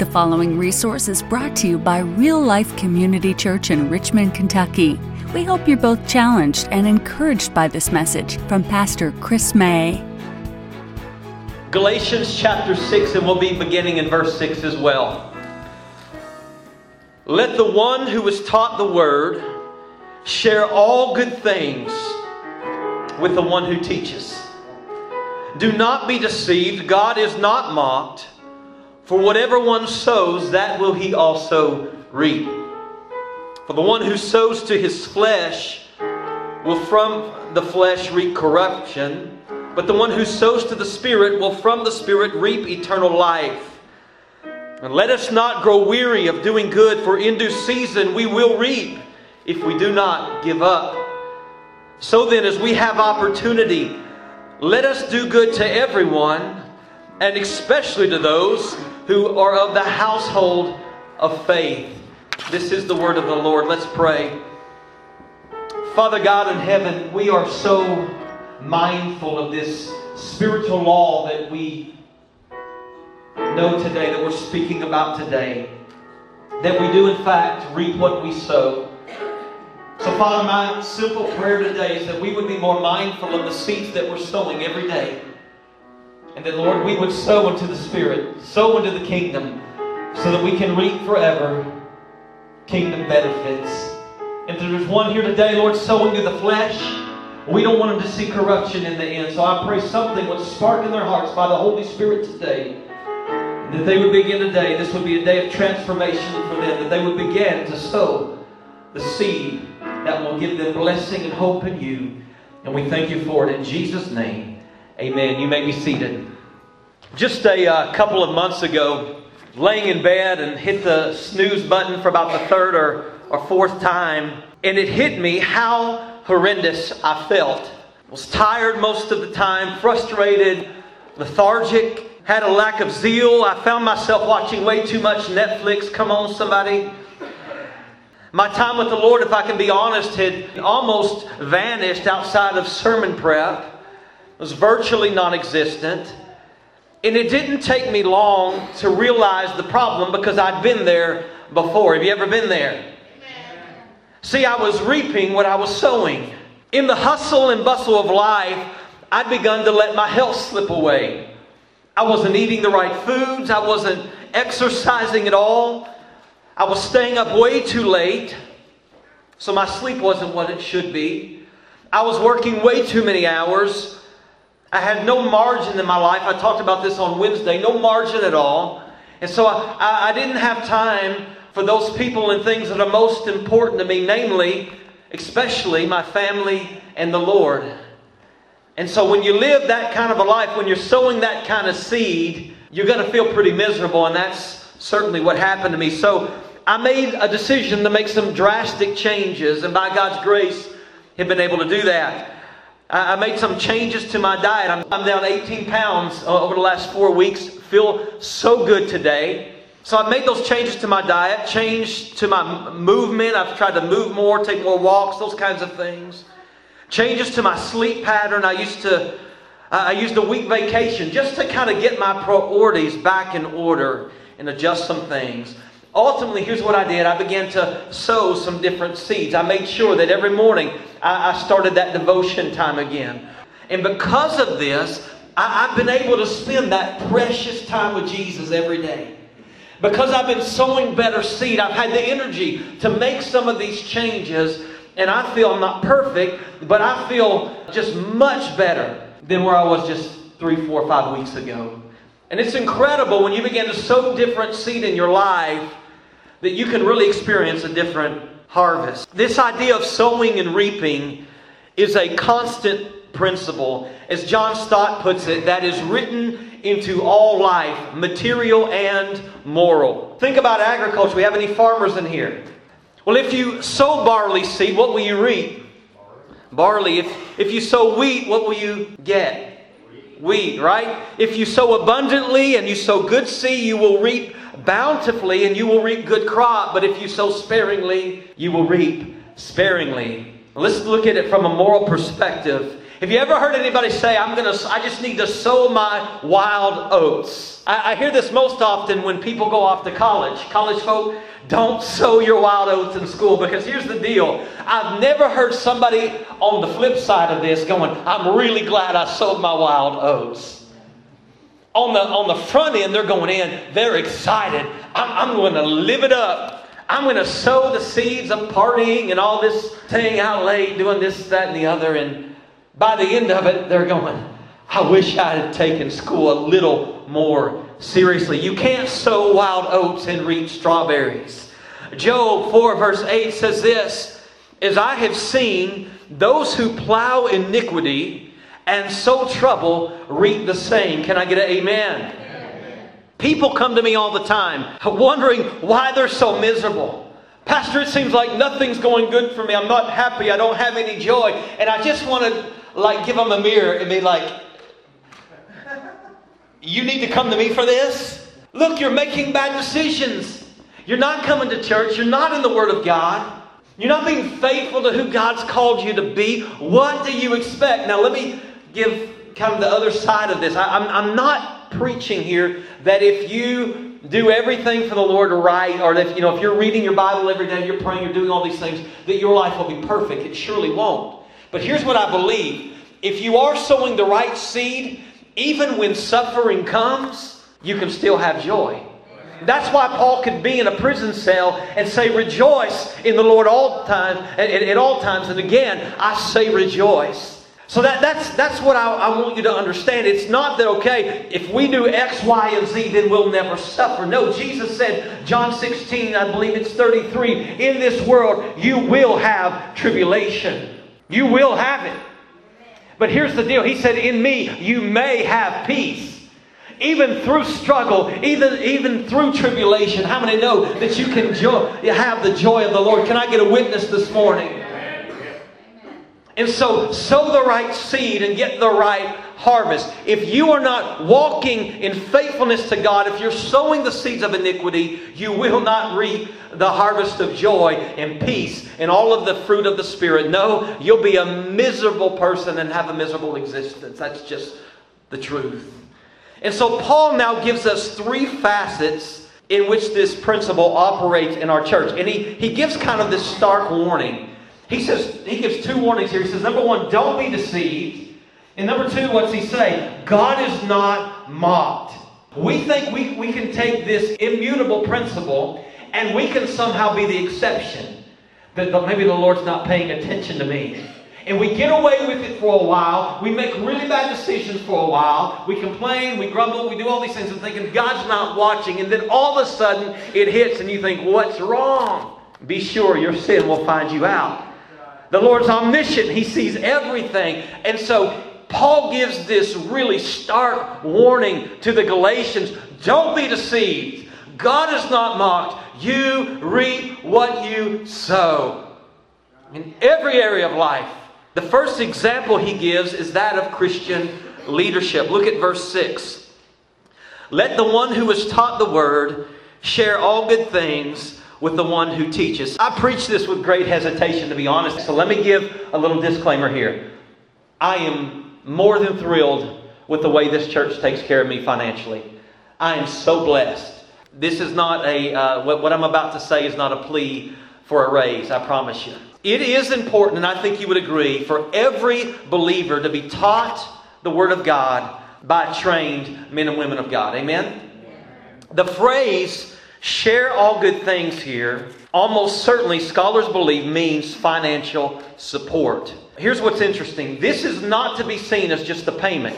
The following resource is brought to you by Real Life Community Church in Richmond, Kentucky. We hope you're both challenged and encouraged by this message from Pastor Chris May. Galatians chapter 6, and we'll be beginning in verse 6 as well. Let the one who was taught the word share all good things with the one who teaches. Do not be deceived, God is not mocked. For whatever one sows, that will he also reap. For the one who sows to his flesh will from the flesh reap corruption, but the one who sows to the Spirit will from the Spirit reap eternal life. And let us not grow weary of doing good, for in due season we will reap if we do not give up. So then, as we have opportunity, let us do good to everyone, and especially to those who are of the household of faith. This is the word of the Lord. Let's pray. Father God in heaven, we are so mindful of this spiritual law that we know today, that we're speaking about today. That we do, in fact, reap what we sow. So, Father, my simple prayer today is that we would be more mindful of the seeds that we're sowing every day. And that, Lord, we would sow into the Spirit, sow into the kingdom, so that we can reap forever kingdom benefits. If there's one here today, Lord, sowing into the flesh, we don't want them to see corruption in the end. So I pray something would spark in their hearts by the Holy Spirit today. That they would begin today, this would be a day of transformation for them, that they would begin to sow the seed that will give them blessing and hope in you. And we thank you for it in Jesus' name. Amen. You may be seated. Just a uh, couple of months ago, laying in bed and hit the snooze button for about the third or, or fourth time, and it hit me how horrendous I felt. Was tired most of the time, frustrated, lethargic, had a lack of zeal. I found myself watching way too much Netflix. Come on, somebody. My time with the Lord, if I can be honest, had almost vanished outside of sermon prep was virtually non existent. And it didn't take me long to realize the problem because I'd been there before. Have you ever been there? See, I was reaping what I was sowing. In the hustle and bustle of life, I'd begun to let my health slip away. I wasn't eating the right foods, I wasn't exercising at all. I was staying up way too late, so my sleep wasn't what it should be. I was working way too many hours. I had no margin in my life. I talked about this on Wednesday, no margin at all. And so I, I, didn't have time for those people and things that are most important to me, namely, especially my family and the Lord. And so when you live that kind of a life, when you're sowing that kind of seed, you're going to feel pretty miserable. And that's certainly what happened to me. So I made a decision to make some drastic changes. And by God's grace, have been able to do that. I made some changes to my diet. I'm, I'm down 18 pounds uh, over the last four weeks. Feel so good today. So I made those changes to my diet, changed to my movement. I've tried to move more, take more walks, those kinds of things. Changes to my sleep pattern. I used to, I used a week vacation just to kind of get my priorities back in order and adjust some things ultimately, here's what I did I began to sow some different seeds. I made sure that every morning I, I started that devotion time again. And because of this, I, I've been able to spend that precious time with Jesus every day. Because I've been sowing better seed, I've had the energy to make some of these changes. And I feel I'm not perfect, but I feel just much better than where I was just three, four, five weeks ago. And it's incredible when you begin to sow different seed in your life that you can really experience a different harvest. This idea of sowing and reaping is a constant principle. As John Stott puts it, that is written into all life, material and moral. Think about agriculture. We have any farmers in here? Well, if you sow barley seed, what will you reap? Barley. If, if you sow wheat, what will you get? Wheat, right? If you sow abundantly and you sow good seed, you will reap bountifully and you will reap good crop, but if you sow sparingly, you will reap sparingly. Let's look at it from a moral perspective. Have you ever heard anybody say, I'm gonna, I just need to sow my wild oats? I, I hear this most often when people go off to college. College folk, don't sow your wild oats in school because here's the deal. I've never heard somebody on the flip side of this going, I'm really glad I sowed my wild oats. On the, on the front end, they're going in, they're excited. I'm, I'm going to live it up. I'm going to sow the seeds of partying and all this staying out late, doing this, that, and the other. And by the end of it, they're going, I wish I had taken school a little more seriously. You can't sow wild oats and reap strawberries. Job 4, verse 8 says this As I have seen, those who plow iniquity and sow trouble reap the same. Can I get an amen? People come to me all the time wondering why they're so miserable. Pastor, it seems like nothing's going good for me. I'm not happy. I don't have any joy. And I just want to like give them a mirror and be like, you need to come to me for this? Look, you're making bad decisions. You're not coming to church. You're not in the Word of God. You're not being faithful to who God's called you to be. What do you expect? Now, let me give kind of the other side of this. I, am I'm, I'm not preaching here that if you do everything for the Lord right, or if you know if you're reading your Bible every day, you're praying, you're doing all these things, that your life will be perfect. It surely won't. But here's what I believe: if you are sowing the right seed, even when suffering comes, you can still have joy. That's why Paul could be in a prison cell and say, Rejoice in the Lord all times, at, at all times. And again, I say rejoice. So that, that's, that's what I, I want you to understand. It's not that, okay, if we do X, Y, and Z, then we'll never suffer. No, Jesus said, John 16, I believe it's 33, in this world you will have tribulation. You will have it. But here's the deal He said, In me, you may have peace. Even through struggle, even, even through tribulation. How many know that you can jo- have the joy of the Lord? Can I get a witness this morning? And so, sow the right seed and get the right harvest. If you are not walking in faithfulness to God, if you're sowing the seeds of iniquity, you will not reap the harvest of joy and peace and all of the fruit of the Spirit. No, you'll be a miserable person and have a miserable existence. That's just the truth. And so, Paul now gives us three facets in which this principle operates in our church. And he, he gives kind of this stark warning. He says, he gives two warnings here. He says, number one, don't be deceived. And number two, what's he say? God is not mocked. We think we, we can take this immutable principle and we can somehow be the exception. That maybe the Lord's not paying attention to me. And we get away with it for a while. We make really bad decisions for a while. We complain, we grumble, we do all these things and thinking God's not watching. And then all of a sudden it hits and you think, what's wrong? Be sure your sin will find you out. The Lord's omniscient, He sees everything. And so Paul gives this really stark warning to the Galatians don't be deceived. God is not mocked. You reap what you sow. In every area of life. The first example he gives is that of Christian leadership. Look at verse 6. Let the one who is taught the word share all good things with the one who teaches. I preach this with great hesitation, to be honest. So let me give a little disclaimer here. I am more than thrilled with the way this church takes care of me financially. I am so blessed. This is not a, uh, what, what I'm about to say is not a plea for a raise, I promise you. It is important, and I think you would agree, for every believer to be taught the Word of God by trained men and women of God. Amen? The phrase Share all good things here, almost certainly, scholars believe, means financial support. Here's what's interesting this is not to be seen as just a payment.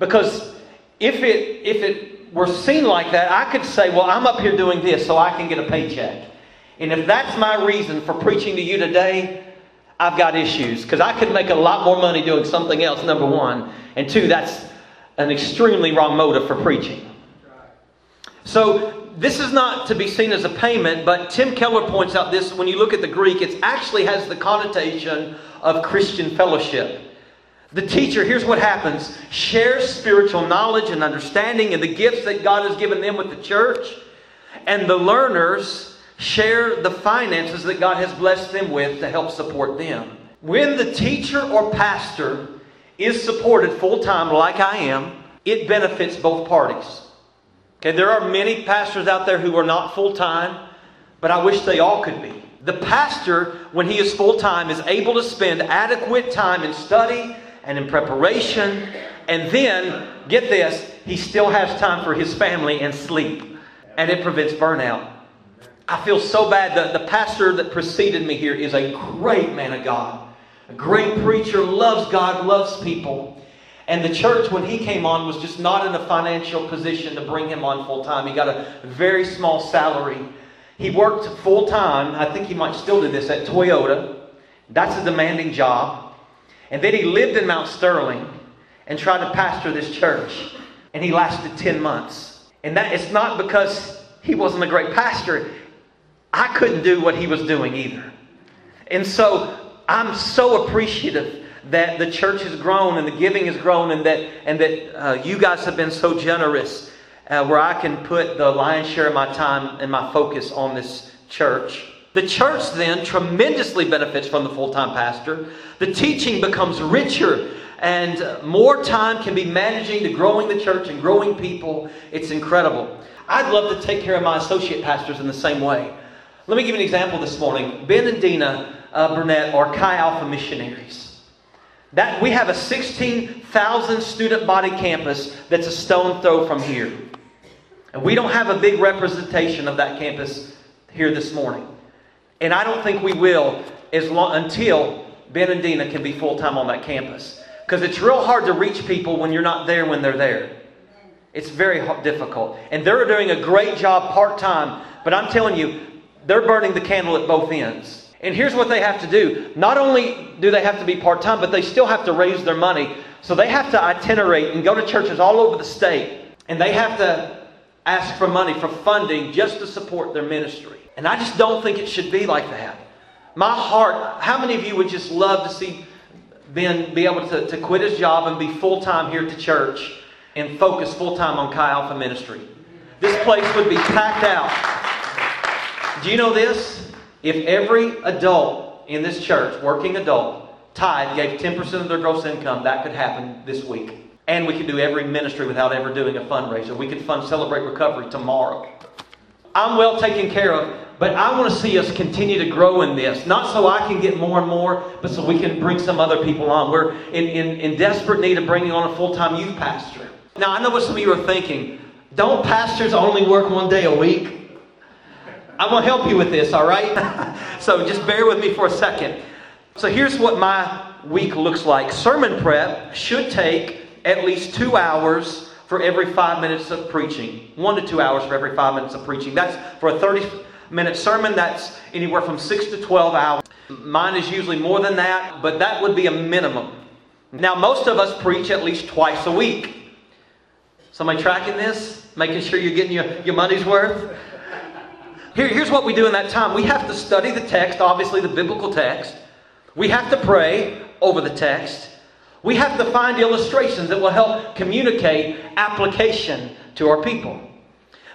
Because if it, if it were seen like that, I could say, well, I'm up here doing this so I can get a paycheck. And if that's my reason for preaching to you today, I've got issues. Because I could make a lot more money doing something else, number one. And two, that's an extremely wrong motive for preaching. So this is not to be seen as a payment, but Tim Keller points out this when you look at the Greek, it actually has the connotation of Christian fellowship. The teacher, here's what happens shares spiritual knowledge and understanding and the gifts that God has given them with the church, and the learners share the finances that God has blessed them with to help support them. When the teacher or pastor is supported full time like I am, it benefits both parties. Okay, there are many pastors out there who are not full time, but I wish they all could be. The pastor, when he is full time, is able to spend adequate time in study and in preparation, and then, get this, he still has time for his family and sleep, and it prevents burnout. I feel so bad that the pastor that preceded me here is a great man of God, a great preacher, loves God, loves people. And the church, when he came on, was just not in a financial position to bring him on full time. He got a very small salary. He worked full time. I think he might still do this at Toyota. That's a demanding job. And then he lived in Mount Sterling and tried to pastor this church. And he lasted 10 months. And that it's not because he wasn't a great pastor. I couldn't do what he was doing either. And so I'm so appreciative that the church has grown and the giving has grown and that, and that uh, you guys have been so generous uh, where I can put the lion's share of my time and my focus on this church. The church then tremendously benefits from the full time pastor. The teaching becomes richer and more time can be managing to growing the church and growing people. It's incredible. I'd love to take care of my associate pastors in the same way. Let me give you an example this morning. Ben and Dina uh, Burnett are Chi Alpha missionaries. That we have a 16,000 student body campus that's a stone throw from here. And we don't have a big representation of that campus here this morning. And I don't think we will as long, until Ben and Dina can be full time on that campus. Because it's real hard to reach people when you're not there when they're there. It's very difficult. And they're doing a great job part time. But I'm telling you, they're burning the candle at both ends. And here's what they have to do. Not only do they have to be part time, but they still have to raise their money. So they have to itinerate and go to churches all over the state. And they have to ask for money, for funding, just to support their ministry. And I just don't think it should be like that. My heart, how many of you would just love to see Ben be able to, to quit his job and be full time here at the church and focus full time on Chi Alpha ministry? This place would be packed out. Do you know this? If every adult in this church, working adult, tithe, gave 10% of their gross income, that could happen this week. And we could do every ministry without ever doing a fundraiser. We could fund Celebrate Recovery tomorrow. I'm well taken care of, but I want to see us continue to grow in this. Not so I can get more and more, but so we can bring some other people on. We're in, in, in desperate need of bringing on a full time youth pastor. Now, I know what some of you are thinking. Don't pastors only work one day a week? I'm going to help you with this, all right? so just bear with me for a second. So here's what my week looks like sermon prep should take at least two hours for every five minutes of preaching. One to two hours for every five minutes of preaching. That's for a 30 minute sermon, that's anywhere from six to 12 hours. Mine is usually more than that, but that would be a minimum. Now, most of us preach at least twice a week. Somebody tracking this? Making sure you're getting your, your money's worth? Here, here's what we do in that time we have to study the text, obviously, the biblical text. We have to pray over the text. We have to find illustrations that will help communicate application to our people.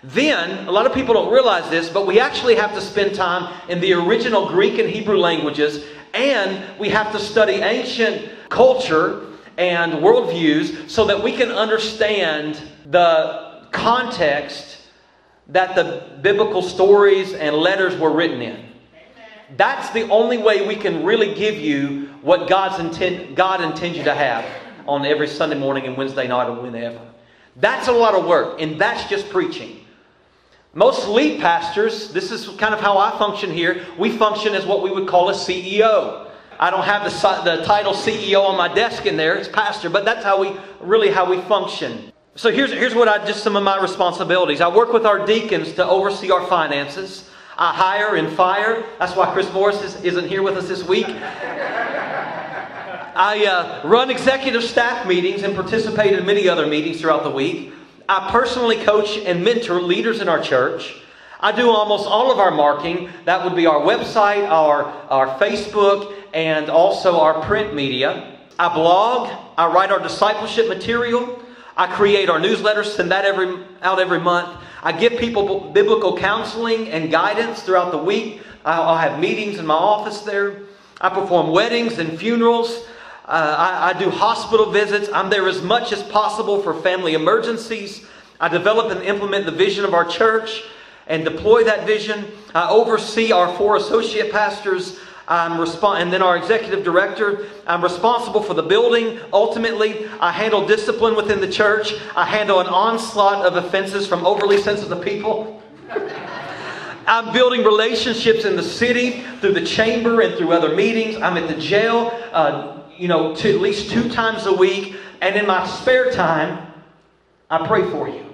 Then, a lot of people don't realize this, but we actually have to spend time in the original Greek and Hebrew languages, and we have to study ancient culture and worldviews so that we can understand the context that the biblical stories and letters were written in. That's the only way we can really give you what God's intent, God intends you to have on every Sunday morning and Wednesday night or whenever. That's a lot of work, and that's just preaching. Most lead pastors, this is kind of how I function here, we function as what we would call a CEO. I don't have the, the title CEO on my desk in there, it's pastor, but that's how we really how we function. So here's, here's what I just some of my responsibilities. I work with our deacons to oversee our finances. I hire and fire. That's why Chris Morris is, isn't here with us this week. I uh, run executive staff meetings and participate in many other meetings throughout the week. I personally coach and mentor leaders in our church. I do almost all of our marketing. That would be our website, our, our Facebook, and also our print media. I blog. I write our discipleship material. I create our newsletters, send that every, out every month. I give people biblical counseling and guidance throughout the week. I'll have meetings in my office there. I perform weddings and funerals. Uh, I, I do hospital visits. I'm there as much as possible for family emergencies. I develop and implement the vision of our church and deploy that vision. I oversee our four associate pastors. I'm resp- and then our executive director. I'm responsible for the building. Ultimately, I handle discipline within the church. I handle an onslaught of offenses from overly sensitive people. I'm building relationships in the city through the chamber and through other meetings. I'm at the jail, uh, you know, to at least two times a week. And in my spare time, I pray for you.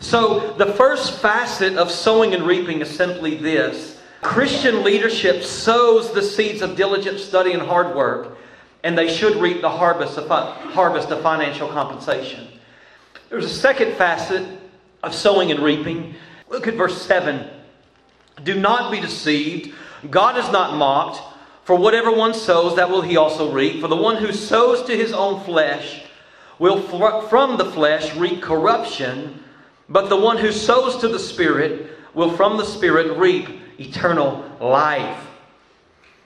So, the first facet of sowing and reaping is simply this Christian leadership sows the seeds of diligent study and hard work, and they should reap the harvest of, harvest of financial compensation. There's a second facet of sowing and reaping. Look at verse 7. Do not be deceived. God is not mocked. For whatever one sows, that will he also reap. For the one who sows to his own flesh will from the flesh reap corruption but the one who sows to the Spirit will from the Spirit reap eternal life.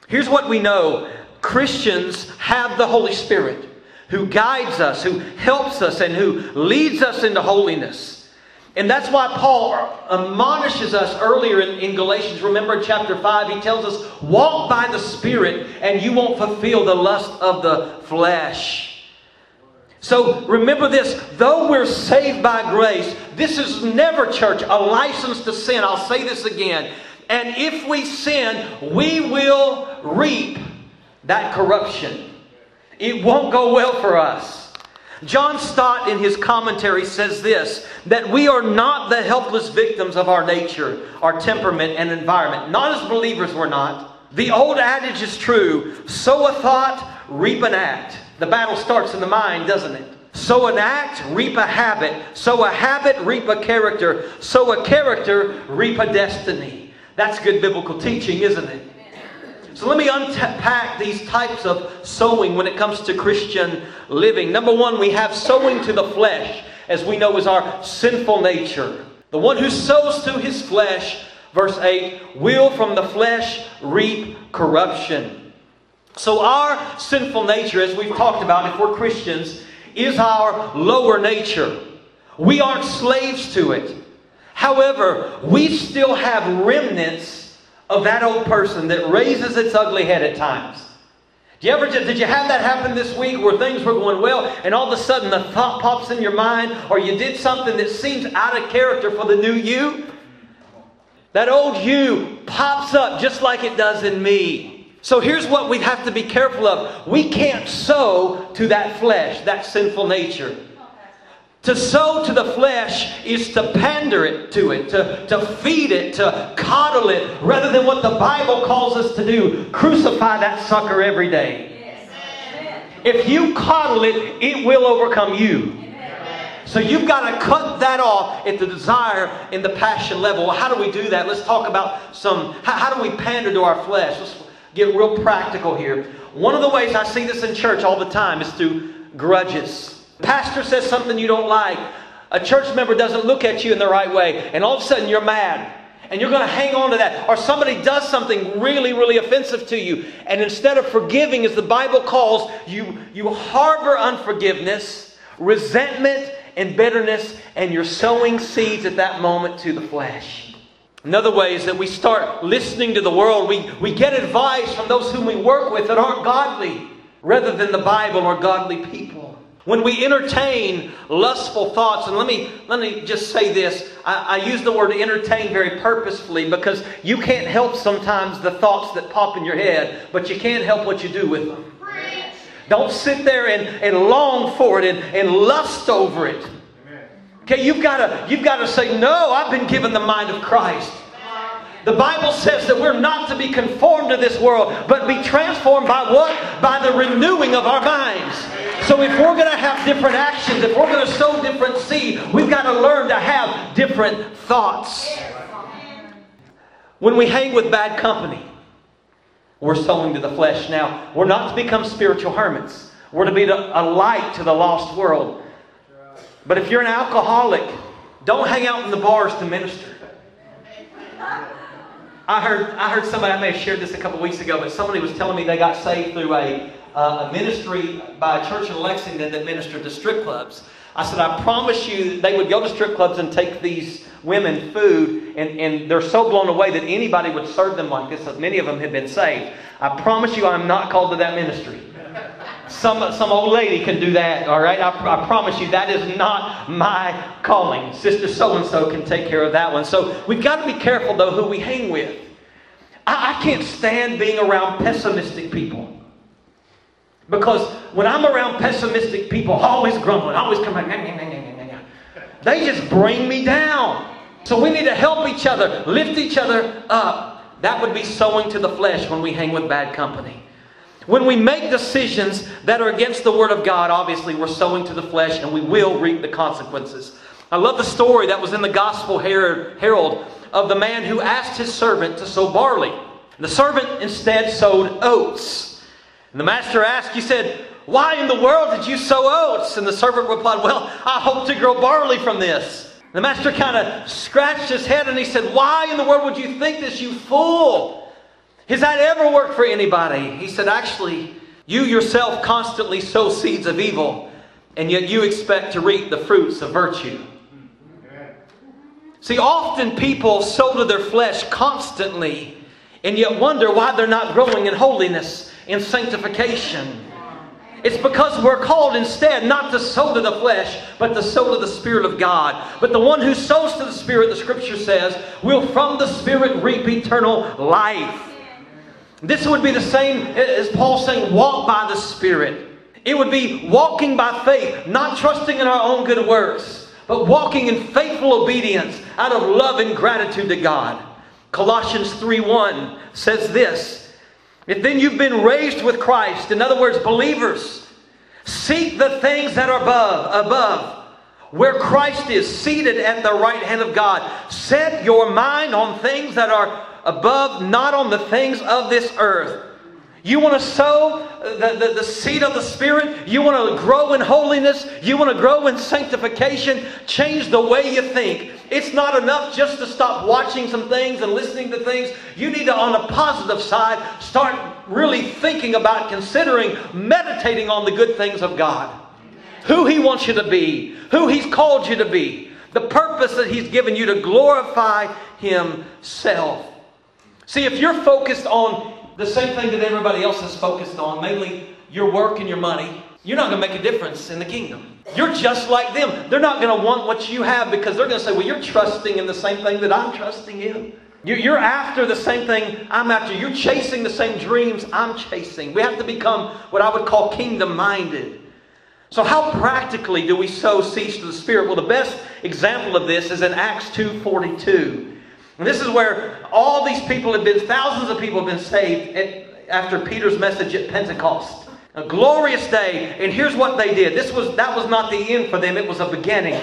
Here's what we know Christians have the Holy Spirit who guides us, who helps us, and who leads us into holiness. And that's why Paul admonishes us earlier in, in, Galatians. Remember chapter 5, he tells us, Walk by the Spirit, and you won't fulfill the lust of the flesh. So remember this though we're saved by grace, this is never, church, a license to sin. I'll say this again. And if we sin, we will reap that corruption. It won't go well for us. John Stott, in his commentary, says this that we are not the helpless victims of our nature, our temperament, and environment. Not as believers, we're not. The old adage is true sow a thought, reap an act. The battle starts in the mind, doesn't it? Sow an act, reap a habit. Sow a habit, reap a character. Sow a character, reap a destiny. That's good biblical teaching, isn't it? So let me unpack these types of sowing when it comes to Christian living. Number one, we have sowing to the flesh, as we know is our sinful nature. The one who sows to his flesh, verse 8, will from the flesh reap corruption. So, our sinful nature, as we've talked about, if we're Christians, is our lower nature. We aren't slaves to it. However, we still have remnants of that old person that raises its ugly head at times. Did you ever did you have that happen this week where things were going well and all of a sudden the thought pops in your mind or you did something that seems out of character for the new you? That old you pops up just like it does in me. So here's what we have to be careful of. We can't sow to that flesh, that sinful nature. To sow to the flesh is to pander it to it, to, to feed it, to coddle it, rather than what the Bible calls us to do crucify that sucker every day. If you coddle it, it will overcome you. So you've got to cut that off at the desire and the passion level. Well, how do we do that? Let's talk about some. How, how do we pander to our flesh? Let's, get real practical here. One of the ways I see this in church all the time is through grudges. Pastor says something you don't like. A church member doesn't look at you in the right way, and all of a sudden you're mad. And you're going to hang on to that. Or somebody does something really, really offensive to you. And instead of forgiving, as the Bible calls, you, you harbor unforgiveness, resentment, and bitterness, and you're sowing seeds at that moment to the flesh. Another way is that we start listening to the world. We, we get advice from those whom we work with that aren't godly, rather than the Bible or godly people. When we entertain lustful thoughts, and let me, let me just say this I, I use the word entertain very purposefully because you can't help sometimes the thoughts that pop in your head, but you can't help what you do with them. Don't sit there and, and long for it and, and lust over it. Okay, you've got to you've got to say, "No, I've been given the mind of Christ." The Bible says that we're not to be conformed to this world, but be transformed by what? By the renewing of our minds. So if we're going to have different actions, if we're going to sow different seed, we've got to learn to have different thoughts. When we hang with bad company, we're sowing to the flesh. Now, we're not to become spiritual hermits. We're to be a light to the lost world. But if you're an alcoholic, don't hang out in the bars to minister. I heard, I heard somebody, I may have shared this a couple weeks ago, but somebody was telling me they got saved through a, uh, a ministry by a church in Lexington that ministered to strip clubs. I said, I promise you, they would go to strip clubs and take these women food, and, and they're so blown away that anybody would serve them like this, that many of them had been saved. I promise you, I'm not called to that ministry. Some, some old lady can do that, all right? I, I promise you, that is not my calling. Sister so and so can take care of that one. So we've got to be careful, though, who we hang with. I, I can't stand being around pessimistic people. Because when I'm around pessimistic people, always grumbling, always coming, they just bring me down. So we need to help each other, lift each other up. That would be sowing to the flesh when we hang with bad company. When we make decisions that are against the Word of God, obviously we're sowing to the flesh and we will reap the consequences. I love the story that was in the Gospel Herald of the man who asked his servant to sow barley. And The servant instead sowed oats. And the master asked, He said, Why in the world did you sow oats? And the servant replied, Well, I hope to grow barley from this. The master kind of scratched his head and he said, Why in the world would you think this, you fool? Has that ever worked for anybody? He said, Actually, you yourself constantly sow seeds of evil, and yet you expect to reap the fruits of virtue. See, often people sow to their flesh constantly, and yet wonder why they're not growing in holiness, in sanctification. It's because we're called instead not to sow to the flesh, but to sow to the Spirit of God. But the one who sows to the Spirit, the Scripture says, will from the Spirit reap eternal life. This would be the same as Paul saying, walk by the Spirit. It would be walking by faith, not trusting in our own good works, but walking in faithful obedience out of love and gratitude to God. Colossians 3:1 says this: If then you've been raised with Christ, in other words, believers, seek the things that are above, above, where Christ is seated at the right hand of God. Set your mind on things that are above, not on the things of this earth. You want to sow the, the, the, seed of the Spirit? You want to grow in holiness? You want to grow in sanctification? Change the way you think. It's not enough just to stop watching some things and listening to things. You need to, on the positive side, start really thinking about, considering, meditating on the good things of God. Who He wants you to be, who He's called you to be, the purpose that He's given you to glorify Himself. See, if you're focused on the same thing that everybody else is focused on, mainly your work and your money, you're not going to make a difference in the kingdom. You're just like them. They're not going to want what you have because they're going to say, well, you're trusting in the same thing that I'm trusting in. You're after the same thing I'm after. You're chasing the same dreams I'm chasing. We have to become what I would call kingdom minded. So, how practically do we sow seeds to the Spirit? Well, the best example of this is in Acts 2.42. And this is where all these people have been, thousands of people have been saved at, after Peter's message at Pentecost. A glorious day. And here's what they did. This was that was not the end for them, it was a beginning.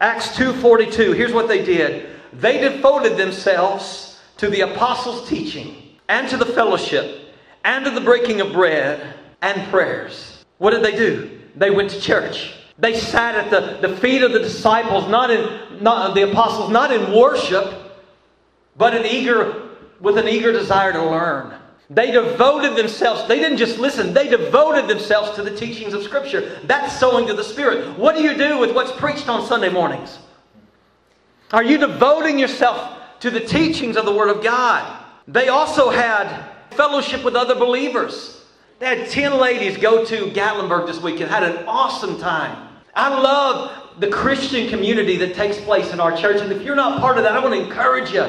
Acts 2:42. Here's what they did. They devoted themselves to the apostles' teaching and to the fellowship and to the breaking of bread and prayers. What did they do? They went to church. They sat at the, the feet of the disciples, not in not the apostles, not in worship, but an eager with an eager desire to learn. They devoted themselves, they didn't just listen, they devoted themselves to the teachings of Scripture. That's sowing to the Spirit. What do you do with what's preached on Sunday mornings? Are you devoting yourself to the teachings of the Word of God? They also had fellowship with other believers. They had 10 ladies go to Gatlinburg this week and had an awesome time. I love the Christian community that takes place in our church. And if you're not part of that, I want to encourage you.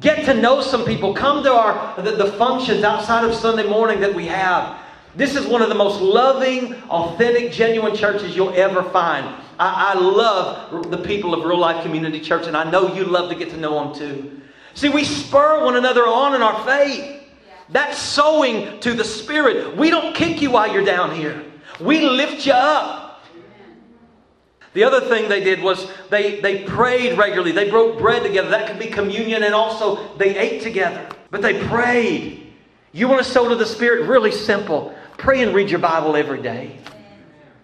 Get to know some people. Come to our the, the functions outside of Sunday morning that we have. This is one of the most loving, authentic, genuine churches you'll ever find. I, I love the people of Real Life Community Church, and I know you love to get to know them too. See, we spur one another on in our faith. That's sowing to the Spirit. We don't kick you while you're down here. We lift you up. The other thing they did was they, they prayed regularly. They broke bread together. That could be communion, and also they ate together. But they prayed. You want to sow to the Spirit? Really simple. Pray and read your Bible every day.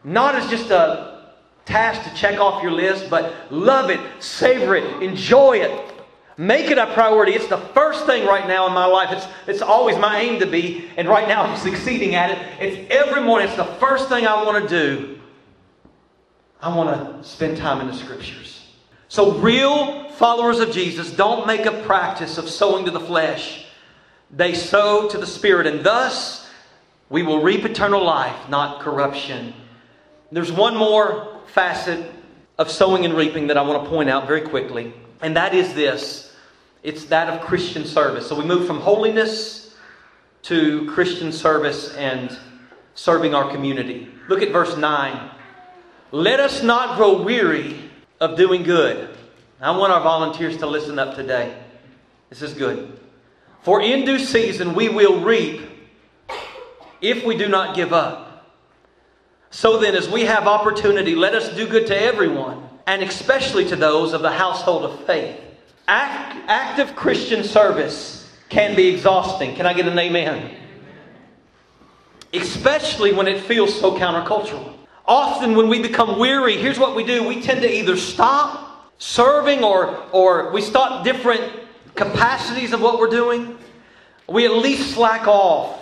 Not as just a task to check off your list, but love it, savor it, enjoy it. Make it a priority. It's the first thing right now in my life. It's, it's always my aim to be, and right now I'm succeeding at it. It's every morning, it's the first thing I want to do. I want to spend time in the scriptures. So, real followers of Jesus don't make a practice of sowing to the flesh, they sow to the Spirit, and thus we will reap eternal life, not corruption. There's one more facet of sowing and reaping that I want to point out very quickly, and that is this it's that of Christian service. So we move from holiness to Christian service and serving our community. Look at verse 9. Let us not grow weary of doing good. I want our volunteers to listen up today. This is good. For in due season we will reap if we do not give up. So then, as we have opportunity, let us do good to everyone, and especially to those of the household of faith. Act, active Christian service can be exhausting. Can I get an amen? Especially when it feels so countercultural. Often, when we become weary, here's what we do we tend to either stop serving or, or we stop different capacities of what we're doing. We at least slack off.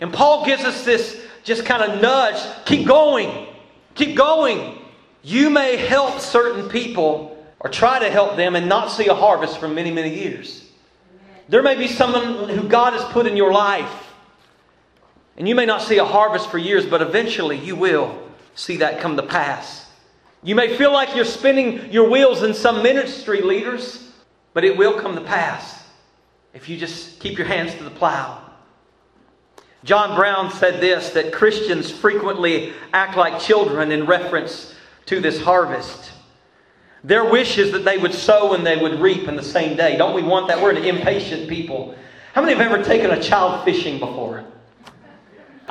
And Paul gives us this just kind of nudge keep going, keep going. You may help certain people or try to help them and not see a harvest for many, many years. There may be someone who God has put in your life, and you may not see a harvest for years, but eventually you will see that come to pass. You may feel like you're spinning your wheels in some ministry leaders, but it will come to pass if you just keep your hands to the plow. John Brown said this that Christians frequently act like children in reference to this harvest. Their wish is that they would sow and they would reap in the same day. Don't we want that? We're an impatient people. How many have ever taken a child fishing before?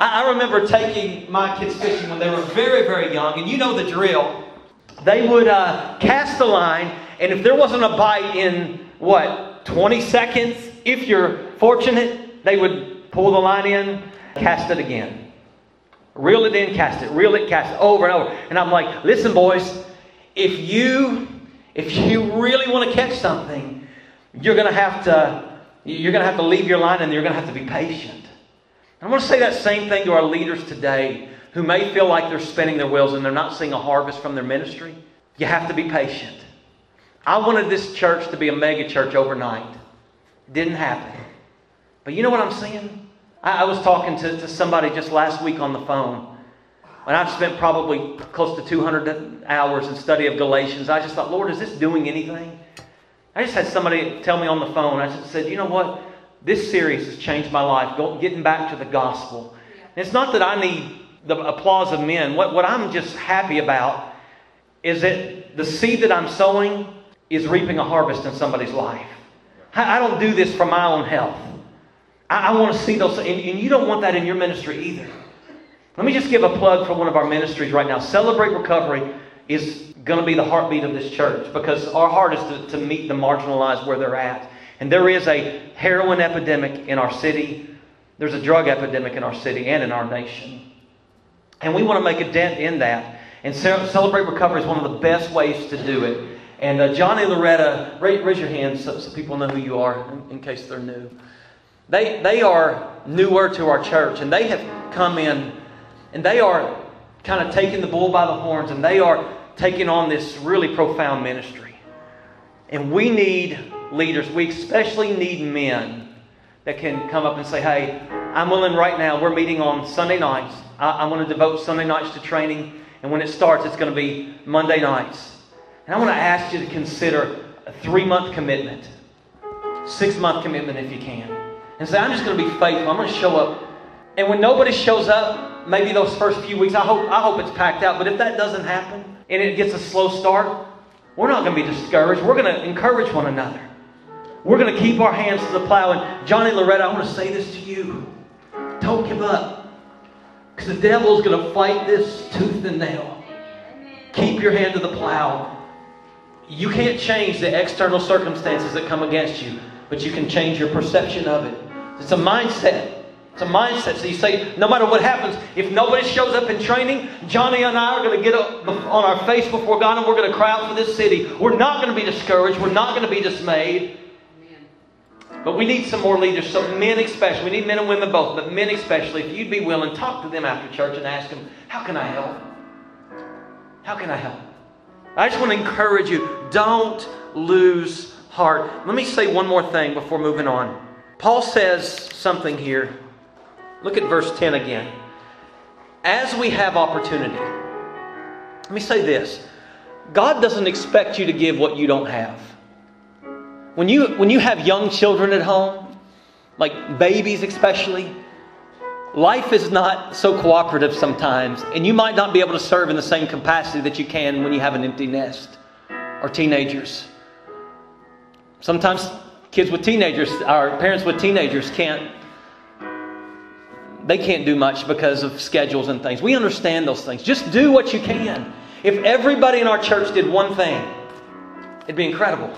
I, I remember taking my kids fishing when they were very, very young, and you know the drill. They would uh, cast the line, and if there wasn't a bite in what, 20 seconds, if you're fortunate, they would pull the line in, cast it again. Reel it in, cast it, reel it, cast it, over and over. And I'm like, listen, boys, if you if you really want to catch something, you're to have to you're to have to leave your line and you're to have to be patient. I want to say that same thing to our leaders today who may feel like they're spinning their wheels and they're not seeing a harvest from their ministry. You have to be patient. I wanted this church to be a mega church overnight. Didn't happen. But you know what I'm saying? I, I was talking to, to somebody just last week on the phone and I've spent probably close to 200 hours in study of Galatians. I just thought, Lord, is this doing anything? I just had somebody tell me on the phone, I just said, you know what? This series has changed my life, getting back to the gospel. And it's not that I need the applause of men. What, what I'm just happy about is that the seed that I'm sowing is reaping a harvest in somebody's life. I, I don't do this for my own health. I, I want to see those, and, and you don't want that in your ministry either. Let me just give a plug for one of our ministries right now. Celebrate Recovery is going to be the heartbeat of this church because our heart is to, to meet the marginalized where they're at. And there is a heroin epidemic in our city. There's a drug epidemic in our city and in our nation. And we want to make a dent in that. And Celebrate Recovery is one of the best ways to do it. And uh, Johnny Loretta, raise, your hands so, so, people know who you are in, in case they're new. They, they are newer to our church, and they have come in and they are kind of taking the bull by the horns and they are taking on this really profound ministry. And we need leaders. We especially need men that can come up and say, hey, I'm willing right now. We're meeting on Sunday nights. I, I want to devote Sunday nights to training. And when it starts, it's going to be Monday nights. And I want to ask you to consider a three month commitment, six month commitment if you can. And say, I'm just going to be faithful. I'm going to show up. And when nobody shows up, maybe those first few weeks, I hope, I hope it's packed out. But if that doesn't happen and it gets a slow start, we're not going to be discouraged. We're going to encourage one another. We're going to keep our hands to the plow. And Johnny Loretta, I want to say this to you. Don't give up. Because the devil's going to fight this tooth and nail. Keep your hand to the plow. You can't change the external circumstances that come against you, but you can change your perception of it. It's a mindset. It's a mindset. So you say, no matter what happens, if nobody shows up in training, Johnny and I are going to get up on our face before God and we're going to cry out for this city. We're not going to be discouraged. We're not going to be dismayed. But we need some more leaders, so men especially. We need men and women both, but men especially. If you'd be willing, talk to them after church and ask them, How can I help? How can I help? I just want to encourage you don't lose heart. Let me say one more thing before moving on. Paul says something here. Look at verse 10 again. As we have opportunity, let me say this God doesn't expect you to give what you don't have. When you, when you have young children at home, like babies especially, life is not so cooperative sometimes, and you might not be able to serve in the same capacity that you can when you have an empty nest or teenagers. Sometimes kids with teenagers, our parents with teenagers can't they can't do much because of schedules and things. We understand those things. Just do what you can. If everybody in our church did one thing, it'd be incredible.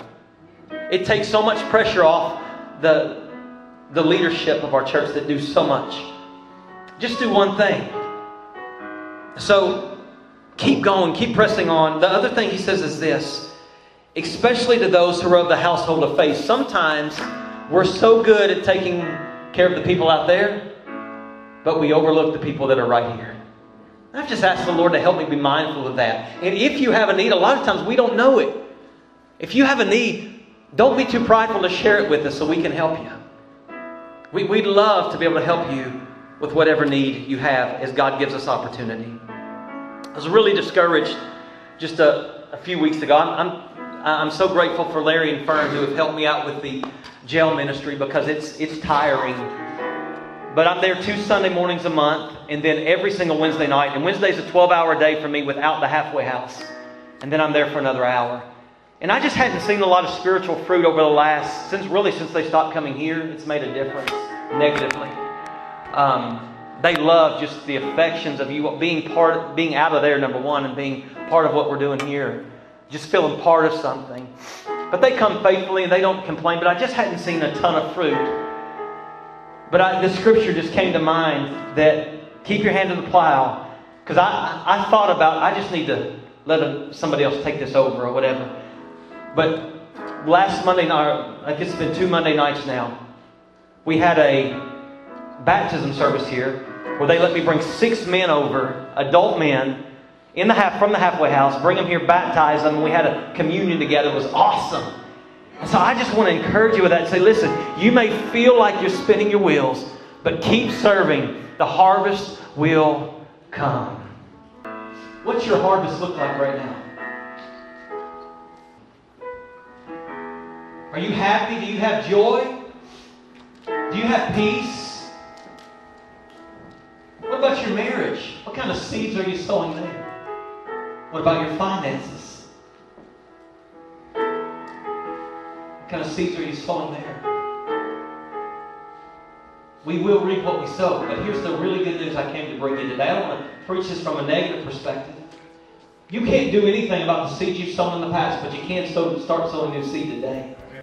It takes so much pressure off the, the leadership of our church that do so much. Just do one thing. So keep going, keep pressing on. The other thing he says is this especially to those who are of the household of faith. Sometimes we're so good at taking care of the people out there, but we overlook the people that are right here. I've just asked the Lord to help me be mindful of that. And if you have a need, a lot of times we don't know it. If you have a need, don't be too prideful to share it with us so we can help you. We, would love to be able to help you with whatever need you have as God gives us opportunity. I was really discouraged just a, a few weeks ago. I'm, I'm, I'm so grateful for Larry and Fern who have helped me out with the jail ministry because it's, it's tiring but I'm there two Sunday mornings a month, and then every single Wednesday night. And Wednesday's a 12 hour day for me without the halfway house. And then I'm there for another hour. And I just hadn't seen a lot of spiritual fruit over the last, since really since they stopped coming here. It's made a difference negatively. Um, they love just the affections of you being part, being out of there, number one, and being part of what we're doing here. Just feeling part of something. But they come faithfully and they don't complain. But I just hadn't seen a ton of fruit but I, the scripture just came to mind that keep your hand to the plow. Because I, I thought about, I just need to let somebody else take this over or whatever. But last Monday night, I guess it's been two Monday nights now, we had a baptism service here where they let me bring six men over, adult men, in the half, from the halfway house, bring them here, baptize them. We had a communion together. It was awesome. So I just want to encourage you with that say, listen, you may feel like you're spinning your wheels, but keep serving. The harvest will come. What's your harvest look like right now? Are you happy? Do you have joy? Do you have peace? What about your marriage? What kind of seeds are you sowing there? What about your finances? What kind of seeds are you sowing there? We will reap what we sow. But here's the really good news I came to bring you today. I don't want to preach this from a negative perspective. You can't do anything about the seeds you've sown in the past, but you can start sowing new seed today.